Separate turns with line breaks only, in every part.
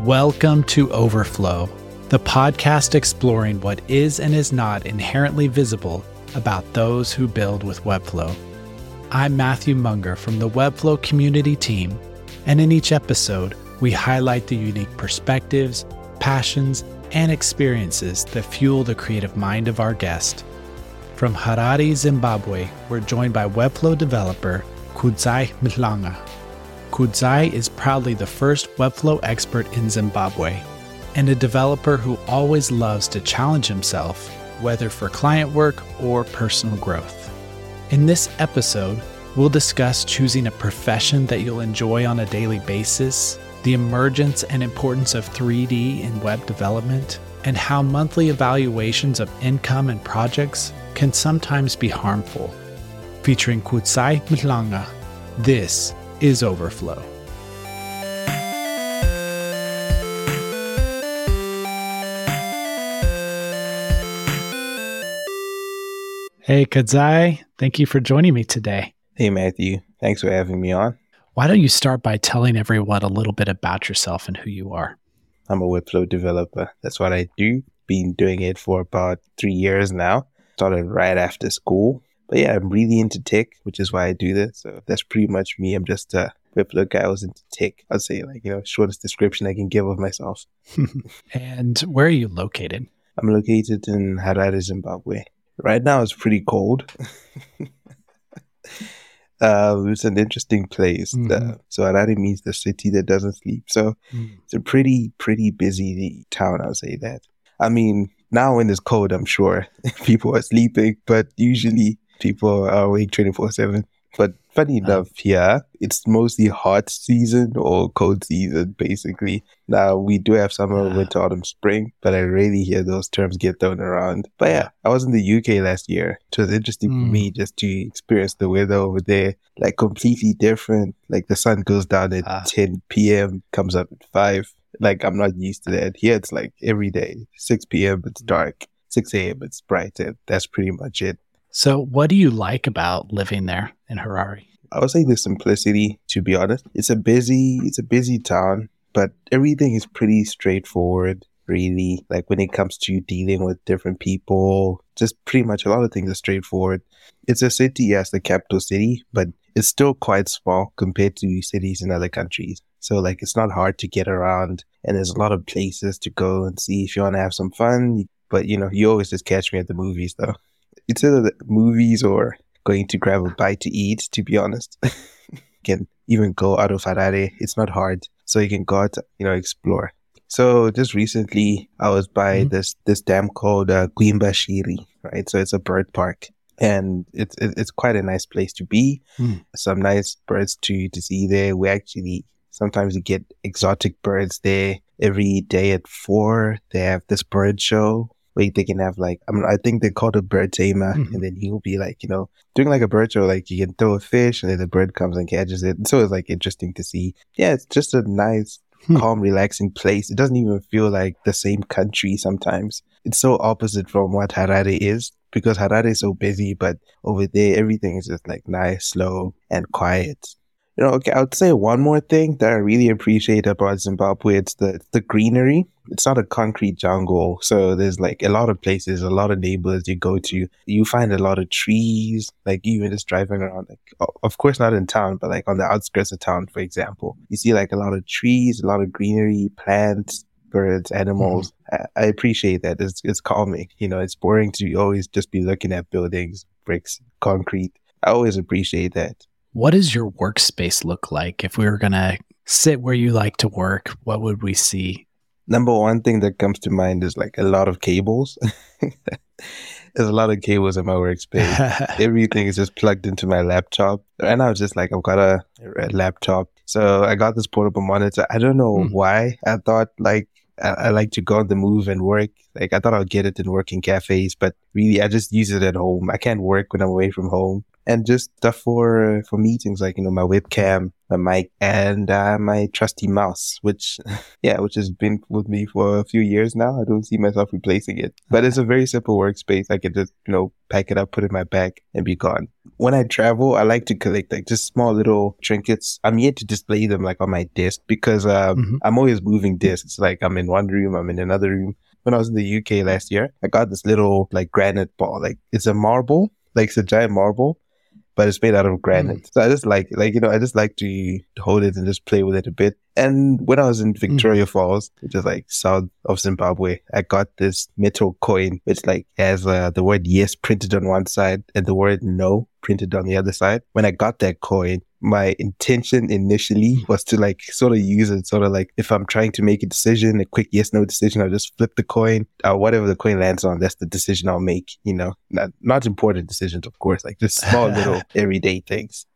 Welcome to Overflow, the podcast exploring what is and is not inherently visible about those who build with Webflow. I'm Matthew Munger from the Webflow community team, and in each episode, we highlight the unique perspectives, passions, and experiences that fuel the creative mind of our guest. From Harare, Zimbabwe, we're joined by Webflow developer Kudzai Mhlanga. Kudzai is proudly the first Webflow expert in Zimbabwe and a developer who always loves to challenge himself, whether for client work or personal growth. In this episode, we'll discuss choosing a profession that you'll enjoy on a daily basis, the emergence and importance of 3D in web development, and how monthly evaluations of income and projects can sometimes be harmful. Featuring Kudzai Mhlanga, this is Overflow. Hey, Kudzai, thank you for joining me today.
Hey, Matthew. Thanks for having me on.
Why don't you start by telling everyone a little bit about yourself and who you are?
I'm a Webflow developer. That's what I do. Been doing it for about three years now. Started right after school. But yeah, I'm really into tech, which is why I do this. So that's pretty much me. I'm just a Webflow guy who's into tech. I'd say like, you know, shortest description I can give of myself.
and where are you located?
I'm located in Harare, Zimbabwe. Right now it's pretty cold. uh, it's an interesting place. Mm-hmm. Uh, so Harare means the city that doesn't sleep. So mm. it's a pretty, pretty busy town, I'll say that. I mean, now when it's cold, I'm sure people are sleeping, but usually people are awake 24 7. But funny enough, here it's mostly hot season or cold season, basically. Now we do have summer, winter, autumn, spring, but I rarely hear those terms get thrown around. But yeah, I was in the UK last year. It was interesting mm. for me hmm. just to experience the weather over there, like completely different. Like the sun goes down at uh, 10 p.m., comes up at 5. Like I'm not used to that. Here it's like every day, 6 p.m. it's dark, 6 a.m. it's bright, and that's pretty much it.
So, what do you like about living there in Harare?
I would say the simplicity, to be honest. It's a busy, it's a busy town, but everything is pretty straightforward, really. Like when it comes to dealing with different people, just pretty much a lot of things are straightforward. It's a city, yes, the capital city, but it's still quite small compared to cities in other countries. So like it's not hard to get around and there's a lot of places to go and see if you want to have some fun. But you know, you always just catch me at the movies though it's either the movies or going to grab a bite to eat, to be honest. you can even go out of Harare. It's not hard. So you can go out, you know, explore. So just recently, I was by mm-hmm. this, this dam called uh, Kuimba Shiri, right? So it's a bird park and it's, it's quite a nice place to be. Mm. Some nice birds to, to see there. We actually, sometimes you get exotic birds there every day at four. They have this bird show where they can have like I mean I think they call it a bird tamer, mm-hmm. and then he'll be like you know doing like a bird show, like you can throw a fish and then the bird comes and catches it. And so it's like interesting to see. Yeah, it's just a nice, hmm. calm, relaxing place. It doesn't even feel like the same country sometimes. It's so opposite from what Harare is because Harare is so busy, but over there everything is just like nice, slow, and quiet you know, okay, I would say one more thing that I really appreciate about Zimbabwe. It's the the greenery. It's not a concrete jungle, so there's like a lot of places, a lot of neighborhoods you go to. You find a lot of trees, like even just driving around. Like, of course, not in town, but like on the outskirts of town, for example, you see like a lot of trees, a lot of greenery, plants, birds, animals. Mm-hmm. I, I appreciate that. It's it's calming. You know, it's boring to always just be looking at buildings, bricks, concrete. I always appreciate that.
What does your workspace look like? If we were going to sit where you like to work, what would we see?
Number one thing that comes to mind is like a lot of cables. There's a lot of cables in my workspace. Everything is just plugged into my laptop. And I was just like, I've got a, a laptop. So I got this portable monitor. I don't know mm. why. I thought like I, I, like to go on the move and work. Like I thought I'd get it and work in cafes, but really I just use it at home. I can't work when I'm away from home and just stuff for for meetings like you know my webcam, my mic, and uh, my trusty mouse, which yeah, which has been with me for a few years now. I don't see myself replacing it, but it's a very simple workspace. I can just you know pack it up, put it in my bag, and be gone. When I travel, I like to collect like just small little trinkets. I'm yet to display them like on my desk because um, mm-hmm. I'm always moving desks. Like I'm in one room, I'm in another room. When I was in the UK last year, I got this little like granite ball. Like it's a marble, like it's a giant marble, but it's made out of granite. Mm. So I just like, like, you know, I just like to hold it and just play with it a bit. And when I was in Victoria mm. Falls, which is like south of Zimbabwe, I got this metal coin, which like has uh, the word yes printed on one side and the word no printed on the other side. When I got that coin, my intention initially hmm. was to like sort of use it, sort of like if I'm trying to make a decision, a quick yes no decision, I'll just flip the coin, or whatever the coin lands on, that's the decision I'll make. You know, not not important decisions, of course, like just small little everyday things.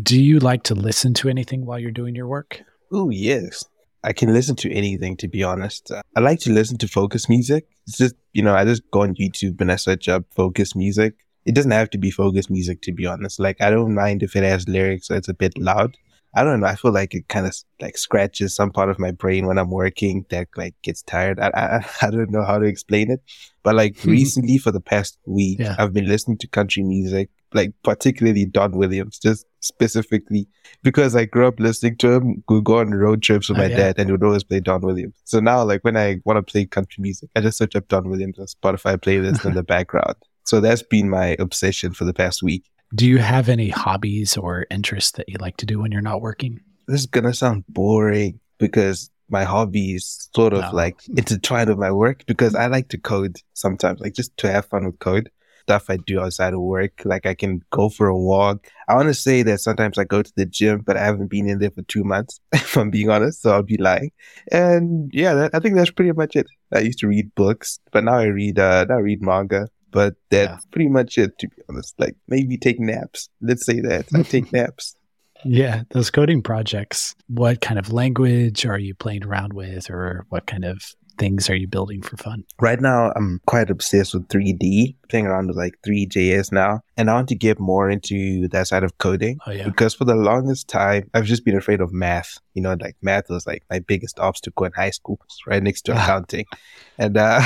Do you like to listen to anything while you're doing your work?
Oh yes. I can listen to anything, to be honest. I like to listen to focus music. It's just, you know, I just go on YouTube and I search up focus music it doesn't have to be focus music to be honest. Like I don't mind if it has lyrics or it's a bit loud. I don't know. I feel like it kind of like scratches some part of my brain when I'm working that like gets tired. I I, I don't know how to explain it, but like hmm. recently for the past week, yeah. I've been listening to country music, like particularly Don Williams, just specifically because I grew up listening to him. We go on road trips with oh, my yeah. dad, and he would always play Don Williams. So now, like when I want to play country music, I just search up Don Williams on Spotify playlist in the background. So that's been my obsession for the past week.
Do you have any hobbies or interests that you like to do when you're not working?
This is going to sound boring because my hobby is sort of no. like intertwined with my work because I like to code sometimes, like just to have fun with code. Stuff I do outside of work, like I can go for a walk. I want to say that sometimes I go to the gym, but I haven't been in there for two months, if I'm being honest. So I'll be lying. And yeah, that, I think that's pretty much it. I used to read books, but now I read, uh, now I read manga. But that's yeah. pretty much it, to be honest. Like maybe take naps. Let's say that I take naps.
Yeah, those coding projects. What kind of language are you playing around with, or what kind of things are you building for fun?
Right now, I'm quite obsessed with 3D, playing around with like Three.js now. And I want to get more into that side of coding oh, yeah. because for the longest time, I've just been afraid of math. You know, like math was like my biggest obstacle in high school, right next to accounting. And uh,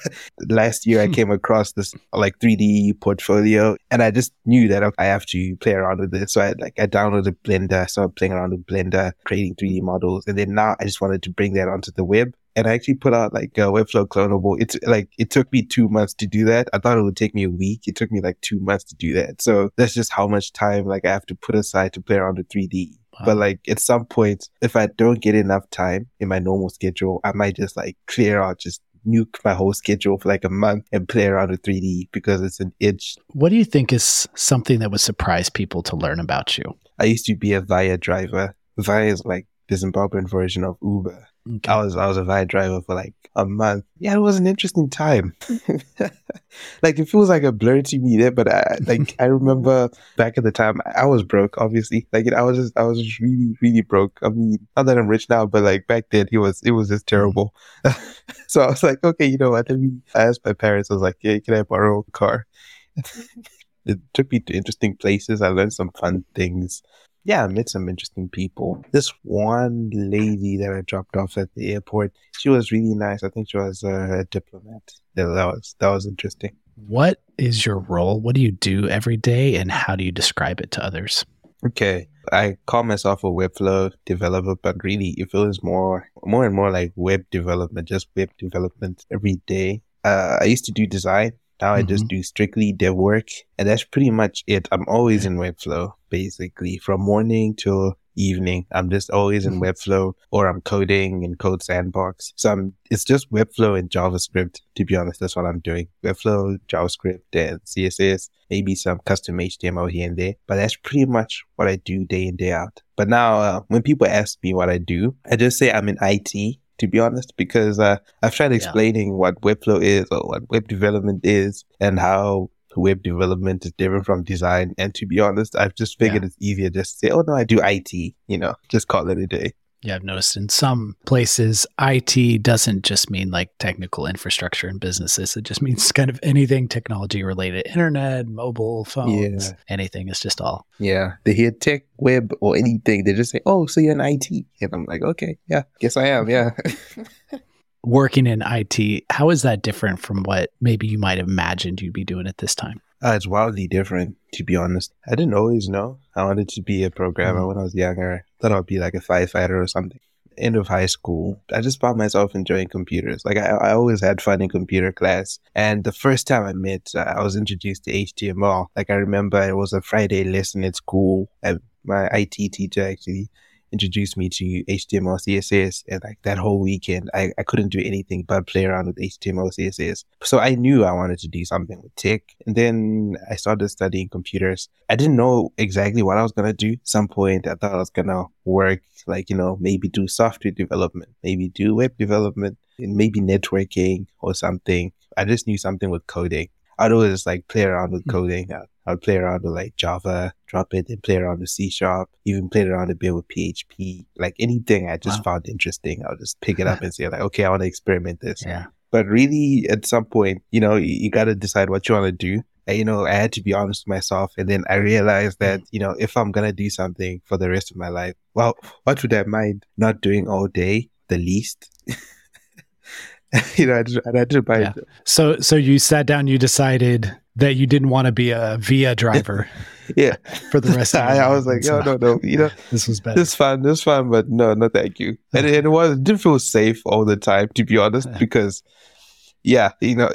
last year, I came across this like 3D portfolio, and I just knew that I have to play around with it. So I like I downloaded Blender, started playing around with Blender, creating 3D models, and then now I just wanted to bring that onto the web and I actually put out like a Webflow clonable. It's like it took me two months to do that. I thought it would take me a week. It took me like two months to do that. So that's just how much time like I have to put aside to play around with 3D. Wow. But like at some point, if I don't get enough time in my normal schedule, I might just like clear out, just nuke my whole schedule for like a month and play around with 3D because it's an itch.
What do you think is something that would surprise people to learn about you?
I used to be a Vaya driver. Vaya is like the Zimbabwean version of Uber. Okay. I was I was a Vaya driver for like a month. Yeah, it was an interesting time. like it feels like a blur to me there, but I like I remember back at the time I was broke. Obviously, like I was just I was just really really broke. I mean, not that I'm rich now, but like back then it was it was just terrible. so I was like, okay, you know what? Let me. I asked my parents. I was like, yeah, can I borrow a car? it took me to interesting places. I learned some fun things yeah, I met some interesting people. This one lady that I dropped off at the airport, she was really nice. I think she was a diplomat. Yeah, that was that was interesting.
What is your role? What do you do every day, and how do you describe it to others?
Okay, I call myself a Webflow developer, but really it feels more, more and more like web development, just web development every day. Uh, I used to do design now mm-hmm. I just mm-hmm. do strictly dev work, and that's pretty much it. I'm always in Webflow, basically, from morning till evening. I'm just always in mm-hmm. Webflow, or I'm coding in CodeSandbox. So I'm, it's just Webflow and JavaScript. To be honest, that's what I'm doing. Webflow, JavaScript, and CSS, maybe some custom HTML here and there. But that's pretty much what I do day in day out. But now, uh, when people ask me what I do, I just say I'm in IT to be honest, because uh, I've tried explaining yeah. what Webflow is or what web development is and how web development is different from design. And to be honest, I've just figured yeah. it's easier just to say, oh no, I do IT, you know, just call it a day.
Yeah, I've noticed in some places, IT doesn't just mean like technical infrastructure and businesses. It just means kind of anything technology related internet, mobile phones,
Yeah.
anything. It's just all.
Yeah, they hear tech, web, or anything. They just say, "Oh, so you're in IT," and I'm like, "Okay, yeah, guess I am." Yeah.
Working in IT, how is that different from what maybe you might have imagined you'd be doing at this time?
Uh, it's wildly different, to be honest. I didn't always know I wanted to be a programmer
Mhm.
when I was younger. Thought I'd be like a firefighter or something. End of high school, I just found myself enjoying computers. Like I, I always had fun in computer class. And the first time I met, uh, I was introduced to HTML. Like I remember it was a Friday lesson at school. My IT teacher actually introduced me to HTML, CSS, and like that whole weekend, I, I couldn't do anything but play around with HTML, CSS. So I knew I wanted to do something with tech. And then I started studying computers. I didn't know exactly what I was going to do. Some point I thought I was going to work, like, you know, maybe do software development, maybe do web development, and maybe networking or something. I just knew something with coding. I'd always like play around with
Hmm.
coding. I- I'd play around with like Java, drop it, and play around with C sharp, even played around a bit with PHP. Like anything I just
Wow.
found interesting, I'll just pick it up and say like, okay, I want to experiment this.
Yeah.
But really, at some point, you know, you, you got to decide what you want to do. And, you know, I had to be honest with myself. And then I realized that, you know, if I'm going to do something for the rest of my life, well, what would I mind not doing all day? The least. you know, I just, I just mind.
Yeah. So, so you sat down, you decided that you didn't want to be a Vaya driver
Yeah.
for the rest of
I, I was like, oh, no, no. You know,
This was better.
This fun, this fun, but no, no, thank you. And, and it was it didn't feel safe all the time, to be honest, because yeah, you know,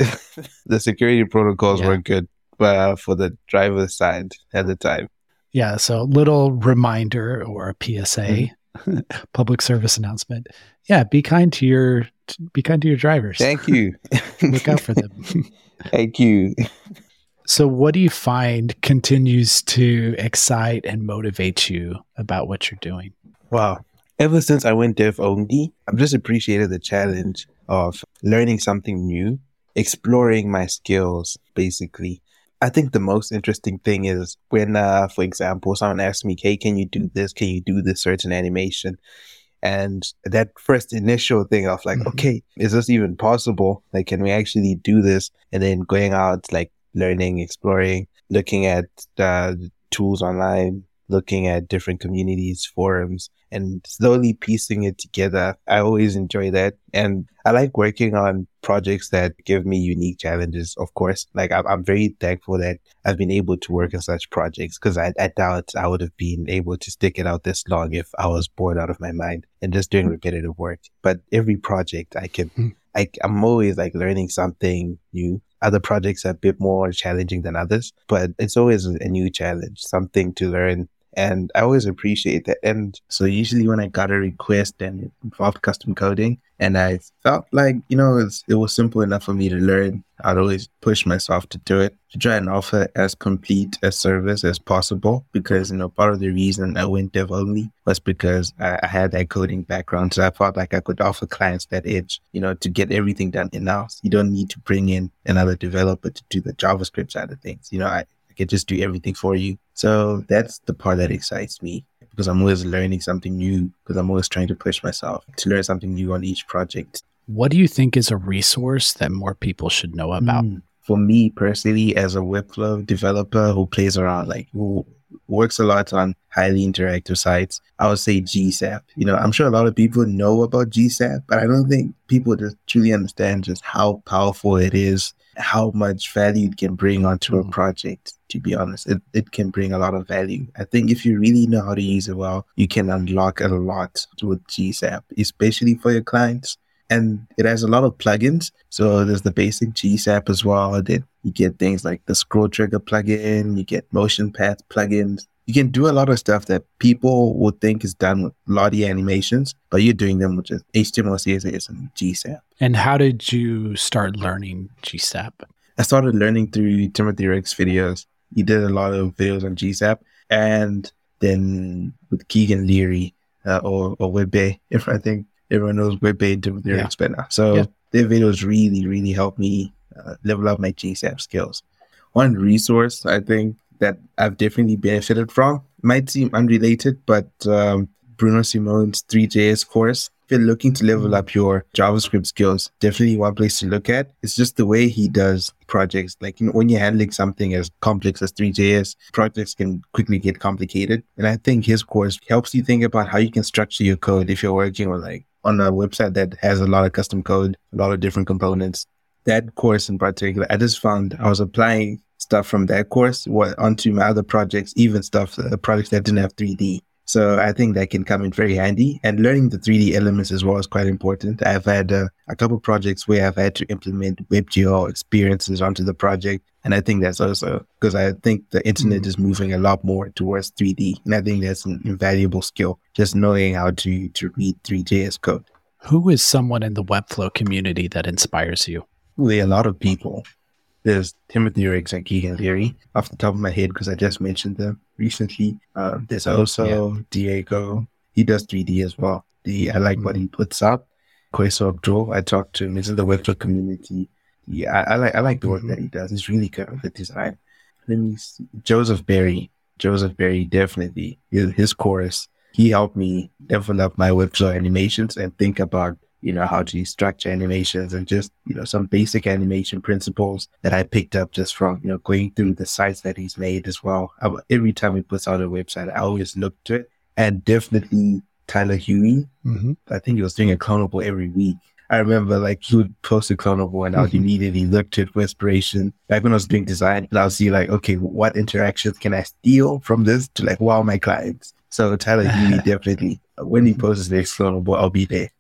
the security protocols
Yeah.
weren't good, uh, for the driver's side at the time.
Yeah. So, little reminder or a PSA,
Mm-hmm.
public service announcement. Yeah. Be kind to your, be kind to your drivers.
Thank you.
Look out for them.
thank you.
so, what do you find continues to excite and motivate you about what you're doing?
Wow. Ever since I went dev only, I've just appreciated the challenge of learning something new, exploring my skills, basically. I think the most interesting thing is when, uh, for example, someone asks me, Hey, can you do this? Can you do this certain animation? And that first initial thing of like,
Mhm.
okay, is this even possible? Like, can we actually do this? And then going out, like learning, exploring, looking at uh, tools online, looking at different communities, forums, and slowly piecing it together. I always enjoy that. And I like working on projects that give me unique challenges, of course. Like I'm, I'm very thankful that I've been able to work on such projects because I, I doubt I would have been able to stick it out this long if I was bored out of my mind and just doing repetitive work. But every project I can,
Hmm.
I, I'm always like learning something new. Other projects are a bit more challenging than others, but it's always a new challenge, something to learn. And I always appreciate that. And so usually when I got a request and it involved custom coding and I felt like, you know, it's, it was simple enough for me to learn, I'd always push myself to do it, to try and offer as complete a service as possible. Because, you know, part of the reason I went dev only was because I, I had that coding background. So I felt like I could offer clients that edge, you know, to get everything done in house. You don't need to bring in another developer to do the JavaScript side of things. You know, I can just do everything for you. So that's the part that excites me because I'm always learning something new because I'm always trying to push myself to learn something new on each project.
What do you think is a resource that more people should know about?
Mm. For me personally, as a Webflow developer who plays around, like who works a lot on highly interactive sites, I would say GSAP. You know, I'm sure a lot of people know about GSAP, but I don't think people just truly understand just how powerful it is, how much value it can bring onto a
Mhm.
project. To be honest, it, it can bring a lot of value. I think if you really know how to use it well, you can unlock a lot with GSAP, especially for your clients and it has a lot of plugins. So there's the basic GSAP as well. Then you get things like the scroll trigger plugin, you get motion path plugins. You can do a lot of stuff that people would think is done with Lottie animations, but you're doing them with just HTML, CSS, and GSAP.
And how did you start learning GSAP?
I started learning through Timothy Ricks' videos. He did a lot of videos on GSAP, and then with Keegan Leary uh, or or Webbe, if I think everyone knows Webbe and Timothy
Yeah.
Rick's better. So
Yeah.
their videos really, really helped me uh, level up my GSAP skills. One resource I think that I've definitely benefited from might seem unrelated, but um, Bruno Simon's Three.js course. If you're looking to level up your JavaScript skills, definitely one place to look at. It's just the way he does projects. Like you know, when you're handling something as complex as Three.js, projects can quickly get complicated. And I think his course helps you think about how you can structure your code if you're working with like on a website that has a lot of custom code, a lot of different components. That course in particular, I just found I was applying stuff from that course onto my other projects, even stuff, uh, projects that didn't have 3D. So I think that can come in very handy. And learning the 3D elements as well is quite important. I've had uh, a couple projects where I've had to implement WebGL experiences onto the project. And I think that's also because I think the internet mm-hmm. is moving a lot more towards 3D. And I think that's an invaluable skill, just knowing how to, to read Three.js code.
Who is someone in the Webflow community that inspires you?
Really, a lot of people. There's Timothy Ricks and Keegan Leary off the top of my head because I just mentioned them recently. Uh, there's also yeah. Diego. He does 3D as well. The, I like mm-hmm. what he puts up. Koysor Abdul, I talked to him. He's in the Webflow community. Yeah, I, I, like I like the work mm-hmm. that he does. He's really good with the design. Let me see. Joseph Berry. Joseph Berry, definitely. His, his course, he helped me develop my Webflow animations and think about you know, how to structure animations and just, you know, some basic animation principles that I picked up just from, you know, going through the sites that he's made as well. I, every time he puts out a website, I always look to it and definitely Tyler Hughey. Mm-hmm. I think he was doing a clonable every week. I remember like he would post a clonable and I would mm-hmm. immediately look to it for inspiration. Back when I was doing design, and I'll see like, okay, what interactions can I steal from this to like wow my clients? So Tyler Hughey definitely, when he posts the next clonable, I'll be there.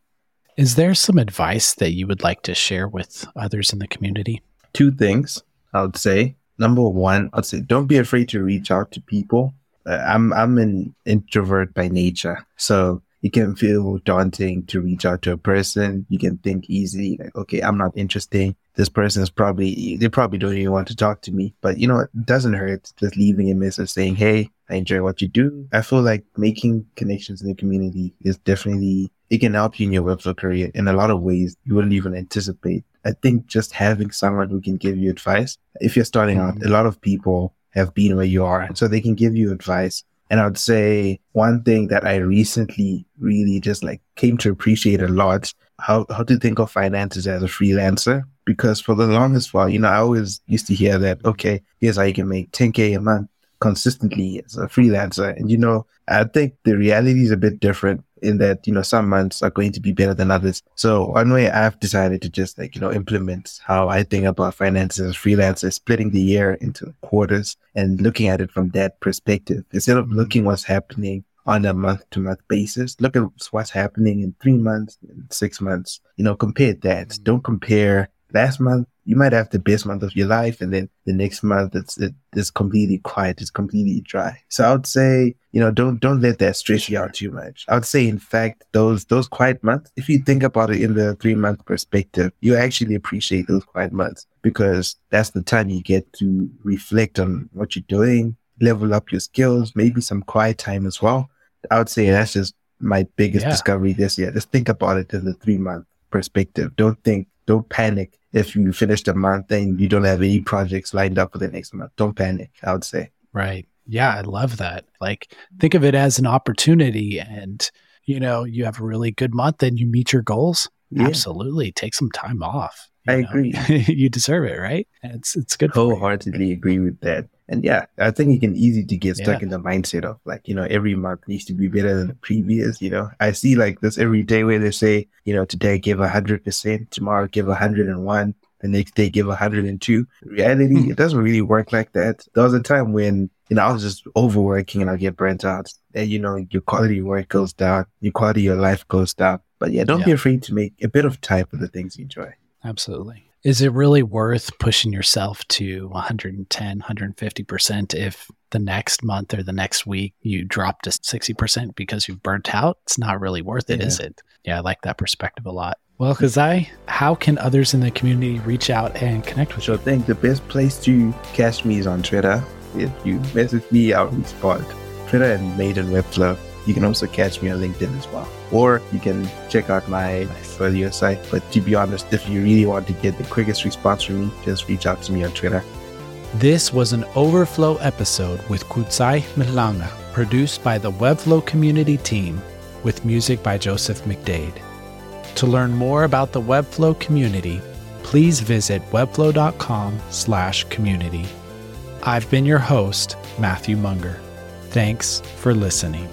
Is there some advice that you would like to share with others in the community?
Two things I would say. Number one, I'd say don't be afraid to reach out to people. Uh, I'm I'm an introvert by nature, so it can feel daunting to reach out to a person. You can think easily like, okay, I'm not interesting. This person is probably they probably don't even want to talk to me. But you know, it doesn't hurt just leaving a message saying, "Hey, I enjoy what you do." I feel like making connections in the community is definitely it can help you in your Webflow career in a lot of ways you wouldn't even anticipate. I think just having someone who can give you advice, if you're starting out, mm-hmm. a lot of people have been where you are, so they can give you advice. And I would say one thing that I recently really just like came to appreciate a lot, how, how to think of finances as a freelancer. Because for the longest while, you know, I always used to hear that, okay, here's how you can make 10K a month consistently as a freelancer. And, you know, I think the reality is a bit different in that, you know, some months are going to be better than others. So one way I've decided to just like, you know, implement how I think about finances as freelancer, splitting the year into quarters and looking at it from that perspective instead of looking what's happening on a month to month basis. Look at what's happening in three months, six months. You know, compare that. Don't compare last month you might have the best month of your life and then the next month it's it, it's completely quiet it's completely dry. So i would say you know don't don't let that stress you out too much. I would say in fact those those quiet months if you think about it in the three month perspective you actually appreciate those quiet months because that's the time you get to reflect on what you're doing level up your skills maybe some quiet time as well. I would say that's just my biggest yeah. discovery this year. Just think about it in the three month perspective. Don't think don't panic if you finish the month and you don't have any projects lined up for the next month. Don't panic, I would say.
Right. Yeah, I love that. Like, think of it as an opportunity and, you know, you have a really good month and you meet your goals. Yeah. Absolutely. Take some time off.
I know? agree.
you deserve it, right? It's it's good.
Wholeheartedly agree with that. And yeah, I think it can easy to get stuck yeah. in the mindset of like, you know, every month needs to be better than the previous, you know. I see like this every day where they say, you know, today give a hundred percent, tomorrow give a hundred and one, the next day give a hundred and two. Reality, hmm. it doesn't really work like that. There was a time when, you know, I was just overworking and I get burnt out. And you know, your quality of work goes down, your quality of life goes down. But yeah, don't yeah. be afraid to make a bit of time for the things you enjoy.
Absolutely. Is it really worth pushing yourself to 110, 150% if the next month or the next week you drop to 60% because you've burnt out? It's not really worth it, yeah. is it? Yeah, I like that perspective a lot. Well, Kudzai, how can others in the community reach out and connect with
you? I think the best place to catch me is on Twitter. If you message me, I'll respond. Twitter and Maiden Webflow. You can also catch me on LinkedIn as well. Or you can check out my earlier site. But to be honest, if you really want to get the quickest response from me, just reach out to me on Twitter.
This was an overflow episode with Kudzai Mhlanga, produced by the Webflow community team. with music by Joseph McDade. To learn more about the Webflow community, please visit webflow.com/community. I've been your host, Matthew Munger. Thanks for listening.